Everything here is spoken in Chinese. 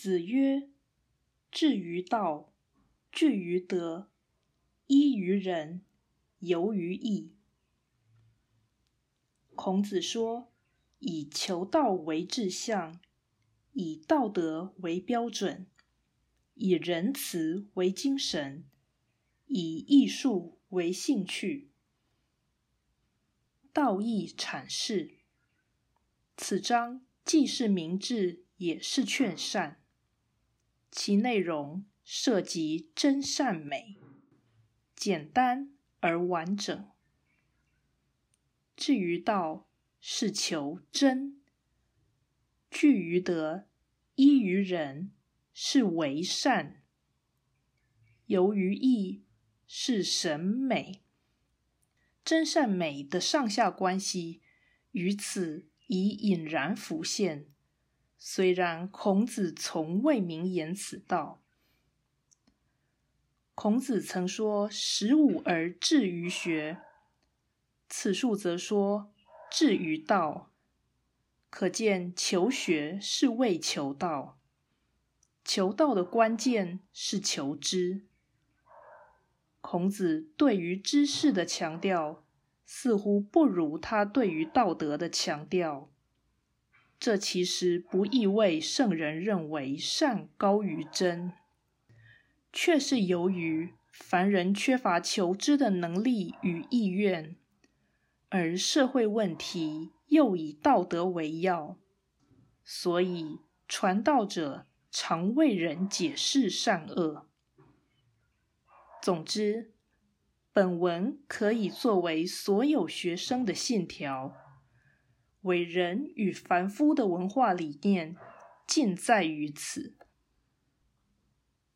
子曰：“至于道，据于德，依于仁，游于义。”孔子说：“以求道为志向，以道德为标准，以仁慈为精神，以艺术为兴趣。”道义阐释。此章既是明志，也是劝善。其内容涉及真善美，简单而完整。至于道，是求真；聚于德，依于仁，是为善；游于义，是审美。真善美的上下关系，于此已隐然浮现。虽然孔子从未明言此道，孔子曾说：“十五而志于学。”此处则说：“志于道。”可见求学是为求道，求道的关键是求知。孔子对于知识的强调，似乎不如他对于道德的强调。这其实不意味圣人认为善高于真，却是由于凡人缺乏求知的能力与意愿，而社会问题又以道德为要，所以传道者常为人解释善恶。总之，本文可以作为所有学生的信条。伟人与凡夫的文化理念，尽在于此。